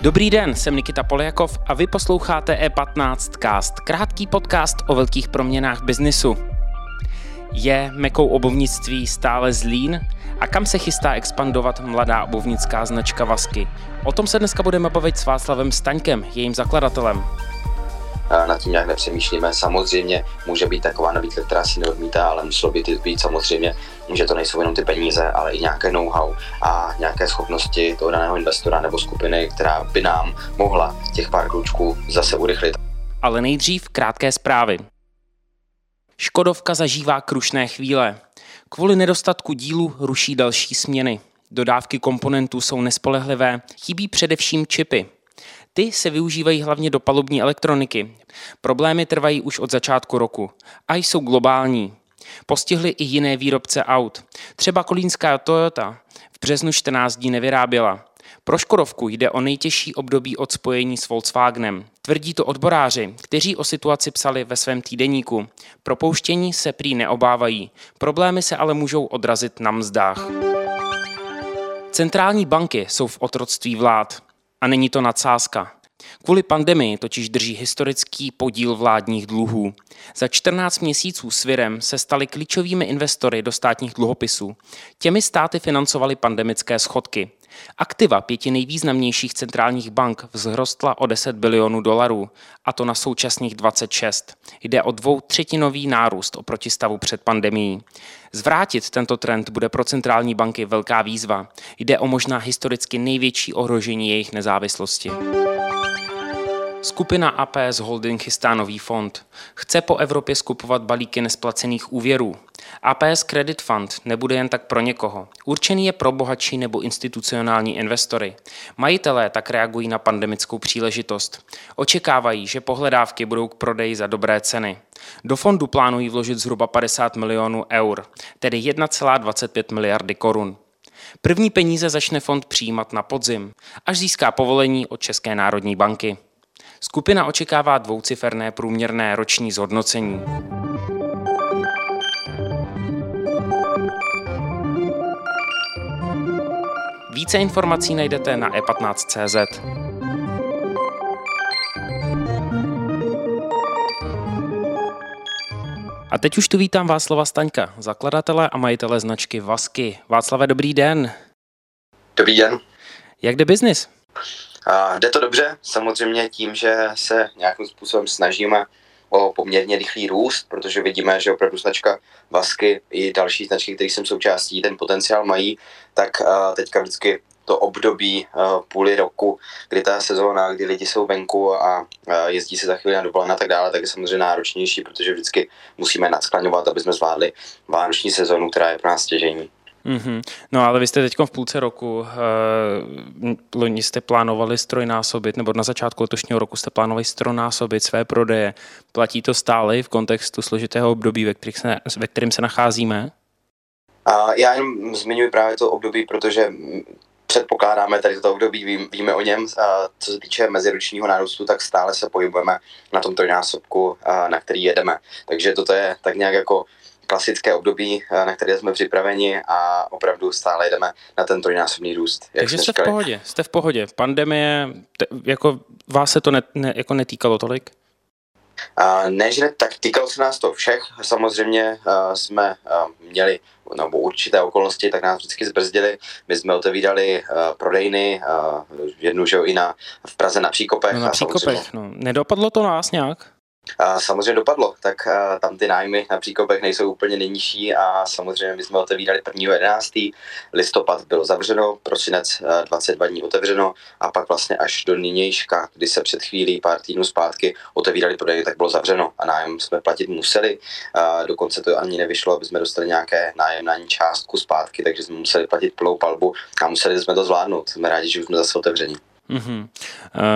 Dobrý den, jsem Nikita Poljakov a vy posloucháte E15 Cast, krátký podcast o velkých proměnách biznisu. Je mekou obovnictví stále zlín? A kam se chystá expandovat mladá obovnická značka Vasky? O tom se dneska budeme bavit s Václavem Staňkem, jejím zakladatelem nad tím nějak nepřemýšlíme. Samozřejmě může být taková nabídka, která si neodmítá, ale muselo by být samozřejmě, že to nejsou jenom ty peníze, ale i nějaké know-how a nějaké schopnosti toho daného investora nebo skupiny, která by nám mohla těch pár kručků zase urychlit. Ale nejdřív krátké zprávy. Škodovka zažívá krušné chvíle. Kvůli nedostatku dílu ruší další směny. Dodávky komponentů jsou nespolehlivé, chybí především čipy. Ty se využívají hlavně do palubní elektroniky. Problémy trvají už od začátku roku a jsou globální. Postihly i jiné výrobce aut. Třeba kolínská Toyota v březnu 14 dní nevyráběla. Pro Škodovku jde o nejtěžší období od spojení s Volkswagenem. Tvrdí to odboráři, kteří o situaci psali ve svém týdeníku. Propouštění se prý neobávají, problémy se ale můžou odrazit na mzdách. Centrální banky jsou v otroctví vlád. A není to nadsázka. Kvůli pandemii totiž drží historický podíl vládních dluhů. Za 14 měsíců s Virem se stali klíčovými investory do státních dluhopisů. Těmi státy financovaly pandemické schodky. Aktiva pěti nejvýznamnějších centrálních bank vzrostla o 10 bilionů dolarů, a to na současných 26. Jde o dvoutřetinový nárůst oproti stavu před pandemií. Zvrátit tento trend bude pro centrální banky velká výzva. Jde o možná historicky největší ohrožení jejich nezávislosti. Skupina APS Holding chystá nový fond. Chce po Evropě skupovat balíky nesplacených úvěrů. APS Credit Fund nebude jen tak pro někoho. Určený je pro bohatší nebo institucionální investory. Majitelé tak reagují na pandemickou příležitost. Očekávají, že pohledávky budou k prodeji za dobré ceny. Do fondu plánují vložit zhruba 50 milionů eur, tedy 1,25 miliardy korun. První peníze začne fond přijímat na podzim, až získá povolení od České národní banky. Skupina očekává dvouciferné průměrné roční zhodnocení. Více informací najdete na e15.cz. A teď už tu vítám Václava Staňka, zakladatele a majitele značky Vasky. Václave, dobrý den. Dobrý den. Jak jde biznis? A jde to dobře, samozřejmě tím, že se nějakým způsobem snažíme o poměrně rychlý růst, protože vidíme, že opravdu značka Vasky i další značky, které jsem součástí, ten potenciál mají, tak teďka vždycky to období půli roku, kdy ta sezóna, kdy lidi jsou venku a jezdí se za chvíli na dovolené a tak dále, tak je samozřejmě náročnější, protože vždycky musíme nadsklaňovat, aby jsme zvládli vánoční sezónu, která je pro nás stěžení. Mm-hmm. No ale vy jste teď v půlce roku, uh, loni jste plánovali strojnásobit, nebo na začátku letošního roku jste plánovali strojnásobit své prodeje. Platí to stále v kontextu složitého období, ve, se, ve kterém se nacházíme? Uh, já jenom zmiňuji právě to období, protože předpokládáme tady toto období, ví, víme o něm. A co se týče meziročního nárůstu, tak stále se pohybujeme na tom trojnásobku, na který jedeme. Takže toto je tak nějak jako klasické období, eh, na které jsme připraveni a opravdu stále jdeme na ten trojnásobný růst. Takže jste říkali. v pohodě, jste v pohodě. Pandemie, te, jako vás se to ne, ne, jako netýkalo tolik? Uh, ne, že ne, tak týkalo se nás to všech. Samozřejmě uh, jsme uh, měli nebo určité okolnosti, tak nás vždycky zbrzdili. My jsme otevírali uh, prodejny, uh, jednu, že jo, i na, v Praze na Příkopech. No na Příkopech, no. Nedopadlo to na vás nějak? Samozřejmě dopadlo, tak tam ty nájmy na příkopech nejsou úplně nejnižší a samozřejmě my jsme otevírali 1.11. listopad bylo zavřeno, prosinec 22 dní otevřeno a pak vlastně až do nynějška, kdy se před chvílí pár týdnů zpátky otevírali prodej, tak bylo zavřeno a nájem jsme platit museli. Dokonce to ani nevyšlo, aby jsme dostali nějaké nájemní částku zpátky, takže jsme museli platit plnou palbu a museli jsme to zvládnout. Jsme rádi, že už jsme zase otevření. Mm-hmm.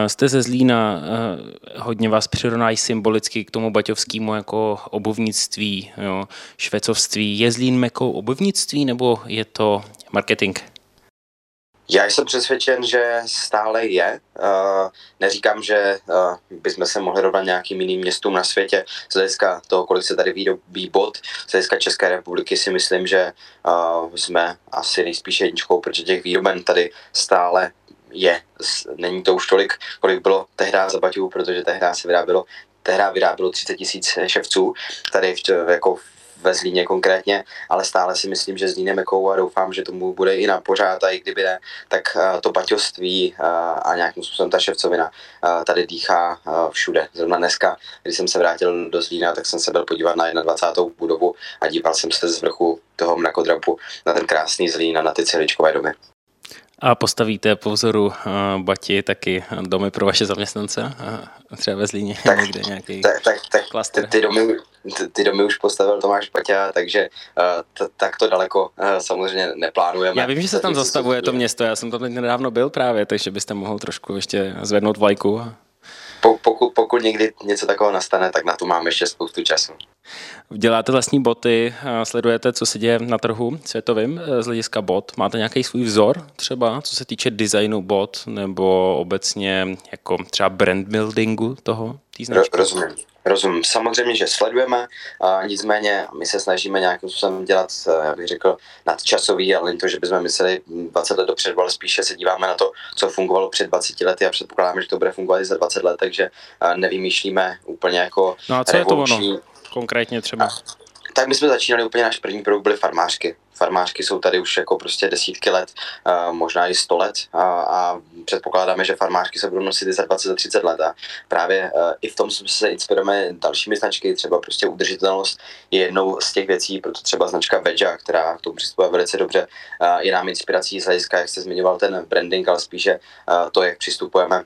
Jste ze Zlína, uh, hodně vás přirovnají symbolicky k tomu baťovskému jako obuvnictví, jo, švecovství. Je Zlín mekou obuvnictví nebo je to marketing? Já jsem přesvědčen, že stále je. Uh, neříkám, že bychom se mohli rovnat nějakým jiným městům na světě. Z hlediska toho, kolik se tady výrobí bod, z hlediska České republiky si myslím, že jsme asi nejspíše jedničkou, protože těch výroben tady stále je. Není to už tolik, kolik bylo tehdy za Baťů, protože tehdy se vyrábělo tehdy vyrábělo 30 tisíc ševců, tady v, jako ve Zlíně konkrétně, ale stále si myslím, že Zlín je mekou a doufám, že tomu bude i na pořád a i kdyby ne, tak uh, to baťoství uh, a nějakým způsobem ta ševcovina uh, tady dýchá všude. Zrovna dneska, když jsem se vrátil do Zlína, tak jsem se byl podívat na 21. budovu a díval jsem se z vrchu toho mrakodrapu na ten krásný Zlín a na ty celičkové domy. A postavíte po vzoru uh, Bati taky domy pro vaše zaměstnance? Uh, třeba ve Zlíně tak, někde nějaký tak, tak, tak, Ty, ty, domy, ty, ty domy už postavil Tomáš Baťa, takže uh, t, tak to daleko uh, samozřejmě neplánujeme. Já vím, že se tam zastavuje to město, já jsem tam nedávno byl právě, takže byste mohl trošku ještě zvednout vlajku. Pokud, pokud někdy něco takového nastane, tak na to máme ještě spoustu času. Děláte vlastní boty, sledujete, co se děje na trhu světovým eh, z hlediska bot. Máte nějaký svůj vzor třeba, co se týče designu bot nebo obecně jako třeba brand buildingu toho? Rozumím. Rozumím. Samozřejmě, že sledujeme, a nicméně my se snažíme nějakým způsobem dělat, eh, já bych řekl, nadčasový, ale to, že bychom mysleli 20 let dopředu, ale spíše se díváme na to, co fungovalo před 20 lety a předpokládáme, že to bude fungovat i za 20 let, takže eh, nevymýšlíme úplně jako No a co je to ono? Konkrétně třeba? Tak my jsme začínali úplně, náš první produkt byly farmářky farmářky jsou tady už jako prostě desítky let, možná i sto let a, a předpokládáme, že farmářky se budou nosit i za 20, za 30 let. A právě i v tom se inspirujeme dalšími značky, třeba prostě udržitelnost je jednou z těch věcí, proto třeba značka Veja, která k tomu přistupuje velice dobře, je nám inspirací z hlediska, jak jste zmiňoval ten branding, ale spíše to, jak přistupujeme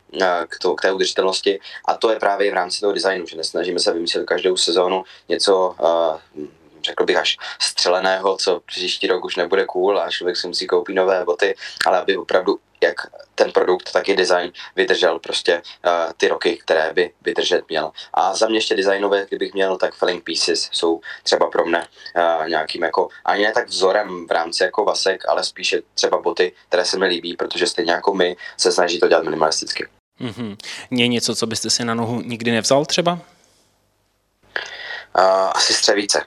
k, to, k té udržitelnosti. A to je právě v rámci toho designu, že nesnažíme se vymyslet každou sezónu něco řekl bych až střeleného, co příští rok už nebude cool a člověk si musí koupit nové boty, ale aby opravdu jak ten produkt, tak i design vydržel prostě uh, ty roky, které by vydržet měl. A za mě ještě designové, kdybych měl, tak Felling Pieces jsou třeba pro mne uh, nějakým jako, ani ne tak vzorem v rámci jako vasek, ale spíše třeba boty, které se mi líbí, protože stejně jako my se snaží to dělat minimalisticky. Mm-hmm. Je něco, co byste si na nohu nikdy nevzal třeba? Uh, asi Střevíce.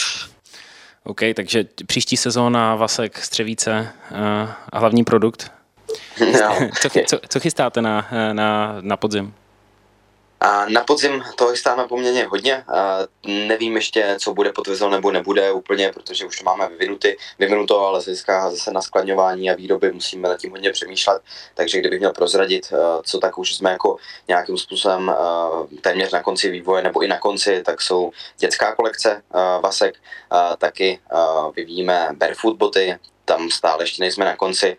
OK, takže příští sezóna Vasek Střevíce uh, a hlavní produkt? No. co, co, co chystáte na, na, na podzim? A na podzim to chystáme poměrně hodně. A nevím ještě, co bude potvrzeno nebo nebude úplně, protože už to máme vyvinuty, vyvinuto, ale z zase na skladňování a výroby musíme nad tím hodně přemýšlet. Takže kdybych měl prozradit, co tak už jsme jako nějakým způsobem téměř na konci vývoje nebo i na konci, tak jsou dětská kolekce Vasek, taky vyvíjíme barefoot boty, tam stále ještě nejsme na konci.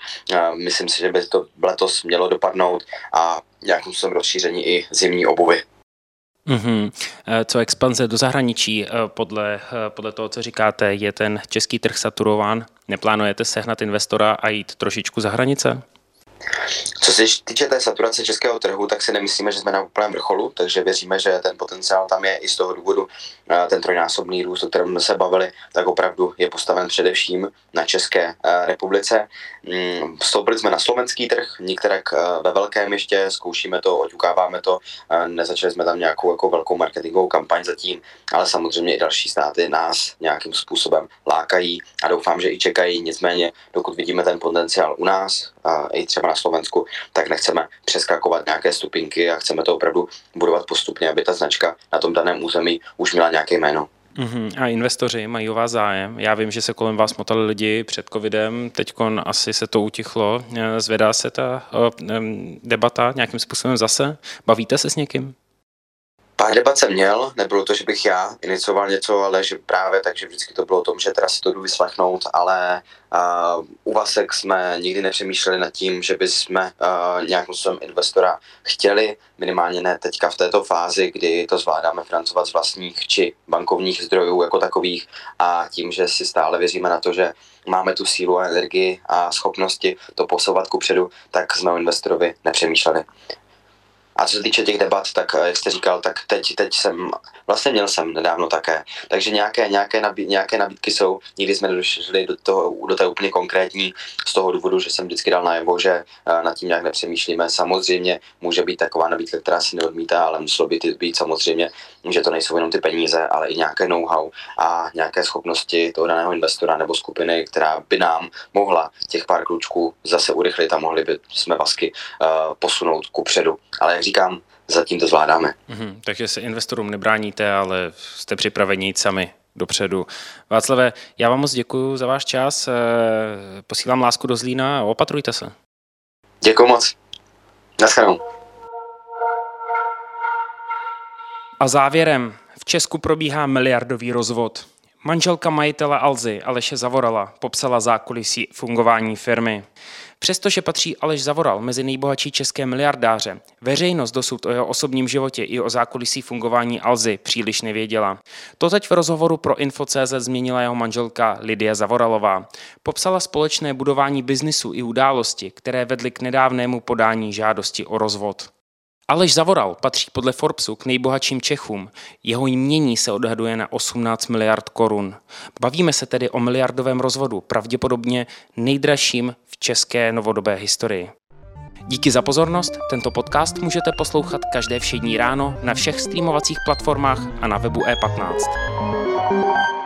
Myslím si, že by to letos mělo dopadnout a nějakým způsobem rozšíření i zimní obuvy. Mm-hmm. Co expanze do zahraničí, eh, podle, eh, podle toho, co říkáte, je ten český trh saturován? Neplánujete sehnat investora a jít trošičku za hranice? Co se týče té saturace českého trhu, tak si nemyslíme, že jsme na úplném vrcholu, takže věříme, že ten potenciál tam je i z toho důvodu, ten trojnásobný růst, o kterém jsme se bavili, tak opravdu je postaven především na České republice. Mm, vstoupili jsme na slovenský trh, některak ve velkém ještě, zkoušíme to, oťukáváme to, nezačali jsme tam nějakou jako velkou marketingovou kampaň zatím, ale samozřejmě i další státy nás nějakým způsobem lákají a doufám, že i čekají, nicméně dokud vidíme ten potenciál u nás, i třeba na Slovensku, tak nechceme přeskakovat nějaké stupinky a chceme to opravdu budovat postupně, aby ta značka na tom daném území už měla nějaké jméno. Uh-huh. A investoři mají o vás zájem. Já vím, že se kolem vás motali lidi před covidem, teď asi se to utichlo. Zvedá se ta debata nějakým způsobem zase? Bavíte se s někým? Pár debat jsem měl, nebylo to, že bych já inicioval něco, ale že právě takže vždycky to bylo o tom, že teda si to jdu vyslechnout, ale uh, u Vasek jsme nikdy nepřemýšleli nad tím, že bychom uh, nějakým způsobem investora chtěli, minimálně ne teďka v této fázi, kdy to zvládáme financovat z vlastních či bankovních zdrojů jako takových a tím, že si stále věříme na to, že máme tu sílu a energii a schopnosti to posouvat ku předu, tak jsme o investorovi nepřemýšleli. A co se týče těch debat, tak jak jste říkal, tak teď, teď jsem, vlastně měl jsem nedávno také. Takže nějaké, nějaké, nabí, nějaké nabídky jsou, nikdy jsme nedošli do, toho, do té úplně konkrétní, z toho důvodu, že jsem vždycky dal najevo, že nad tím nějak nepřemýšlíme. Samozřejmě může být taková nabídka, která si neodmítá, ale muselo by být samozřejmě, že to nejsou jenom ty peníze, ale i nějaké know-how a nějaké schopnosti toho daného investora nebo skupiny, která by nám mohla těch pár klučků zase urychlit a mohli by jsme vasky uh, posunout ku předu. Ale říkám, zatím to zvládáme. Mm-hmm, takže se investorům nebráníte, ale jste připraveni jít sami dopředu. Václave, já vám moc děkuji za váš čas, eh, posílám lásku do Zlína a opatrujte se. Děkuji moc. Naschledanou. A závěrem, v Česku probíhá miliardový rozvod. Manželka majitele Alzy, Aleše Zavorala, popsala zákulisí fungování firmy. Přestože patří Aleš Zavoral mezi nejbohatší české miliardáře, veřejnost dosud o jeho osobním životě i o zákulisí fungování Alzy příliš nevěděla. To teď v rozhovoru pro Info.cz změnila jeho manželka Lidia Zavoralová. Popsala společné budování biznisu i události, které vedly k nedávnému podání žádosti o rozvod. Aleš Zavoral patří podle Forbesu k nejbohatším Čechům. Jeho jmění se odhaduje na 18 miliard korun. Bavíme se tedy o miliardovém rozvodu, pravděpodobně nejdražším v české novodobé historii. Díky za pozornost, tento podcast můžete poslouchat každé všední ráno na všech streamovacích platformách a na webu e15.